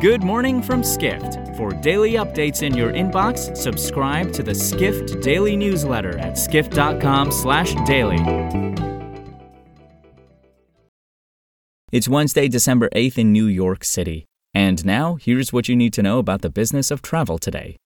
Good morning from Skift. For daily updates in your inbox, subscribe to the Skift Daily newsletter at skift.com/daily. It's Wednesday, December 8th in New York City. And now, here's what you need to know about the business of travel today.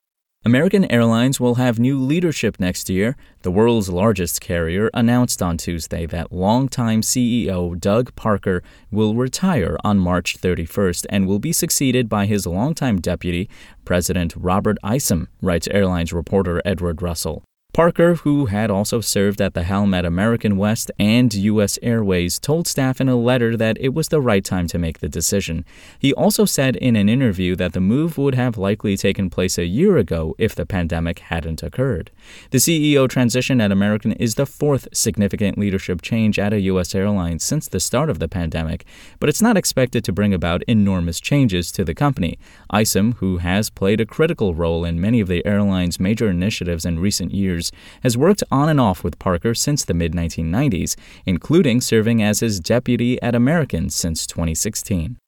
American Airlines will have new leadership next year. The world's largest carrier announced on Tuesday that longtime CEO Doug Parker will retire on March 31st and will be succeeded by his longtime deputy, President Robert Isom, writes airlines reporter Edward Russell. Parker, who had also served at the helm at America West and U.S. Airways, told staff in a letter that it was the right time to make the decision. He also said in an interview that the move would have likely taken place a year ago if the pandemic hadn't occurred. The CEO transition at American is the fourth significant leadership change at a U.S. airline since the start of the pandemic, but it's not expected to bring about enormous changes to the company. Isom, who has played a critical role in many of the airline's major initiatives in recent years, years, has worked on and off with Parker since the mid 1990s, including serving as his deputy at American since 2016.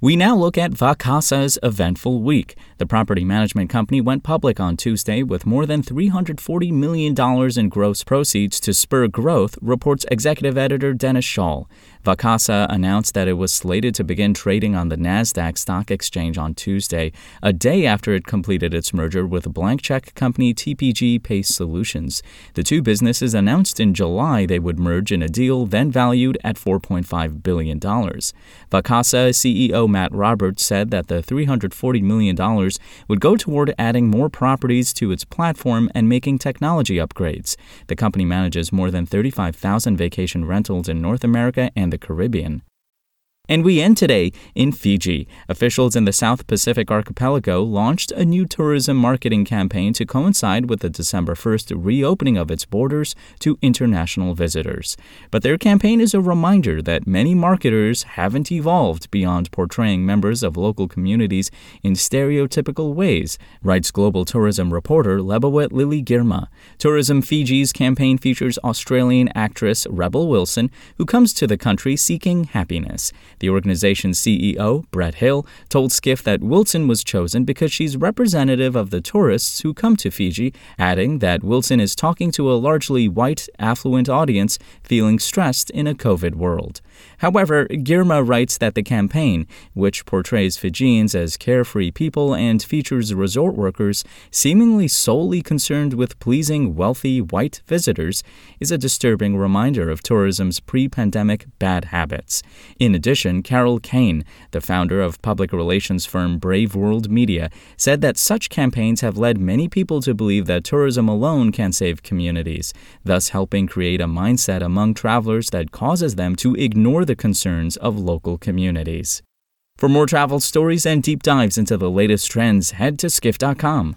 We now look at Vacasa's eventful week. The property management company went public on Tuesday with more than $340 million in gross proceeds to spur growth, reports executive editor Dennis Schaal. Vacasa announced that it was slated to begin trading on the NASDAQ stock exchange on Tuesday, a day after it completed its merger with blank check company TPG Pace Solutions. The two businesses announced in July they would merge in a deal then valued at $4.5 billion. Vacasa CEO Matt Roberts said that the $340 million would go toward adding more properties to its platform and making technology upgrades. The company manages more than 35,000 vacation rentals in North America and the Caribbean. And we end today in Fiji. Officials in the South Pacific archipelago launched a new tourism marketing campaign to coincide with the December 1st reopening of its borders to international visitors. But their campaign is a reminder that many marketers haven't evolved beyond portraying members of local communities in stereotypical ways, writes global tourism reporter Lebawit Lily Girma. Tourism Fiji's campaign features Australian actress Rebel Wilson, who comes to the country seeking happiness. The organization's CEO, Brett Hill, told Skift that Wilson was chosen because she's representative of the tourists who come to Fiji, adding that Wilson is talking to a largely white, affluent audience feeling stressed in a COVID world. However, Girma writes that the campaign, which portrays Fijians as carefree people and features resort workers seemingly solely concerned with pleasing wealthy white visitors, is a disturbing reminder of tourism's pre pandemic bad habits. In addition, Carol Kane, the founder of public relations firm Brave World Media, said that such campaigns have led many people to believe that tourism alone can save communities, thus helping create a mindset among travelers that causes them to ignore the concerns of local communities. For more travel stories and deep dives into the latest trends, head to skift.com.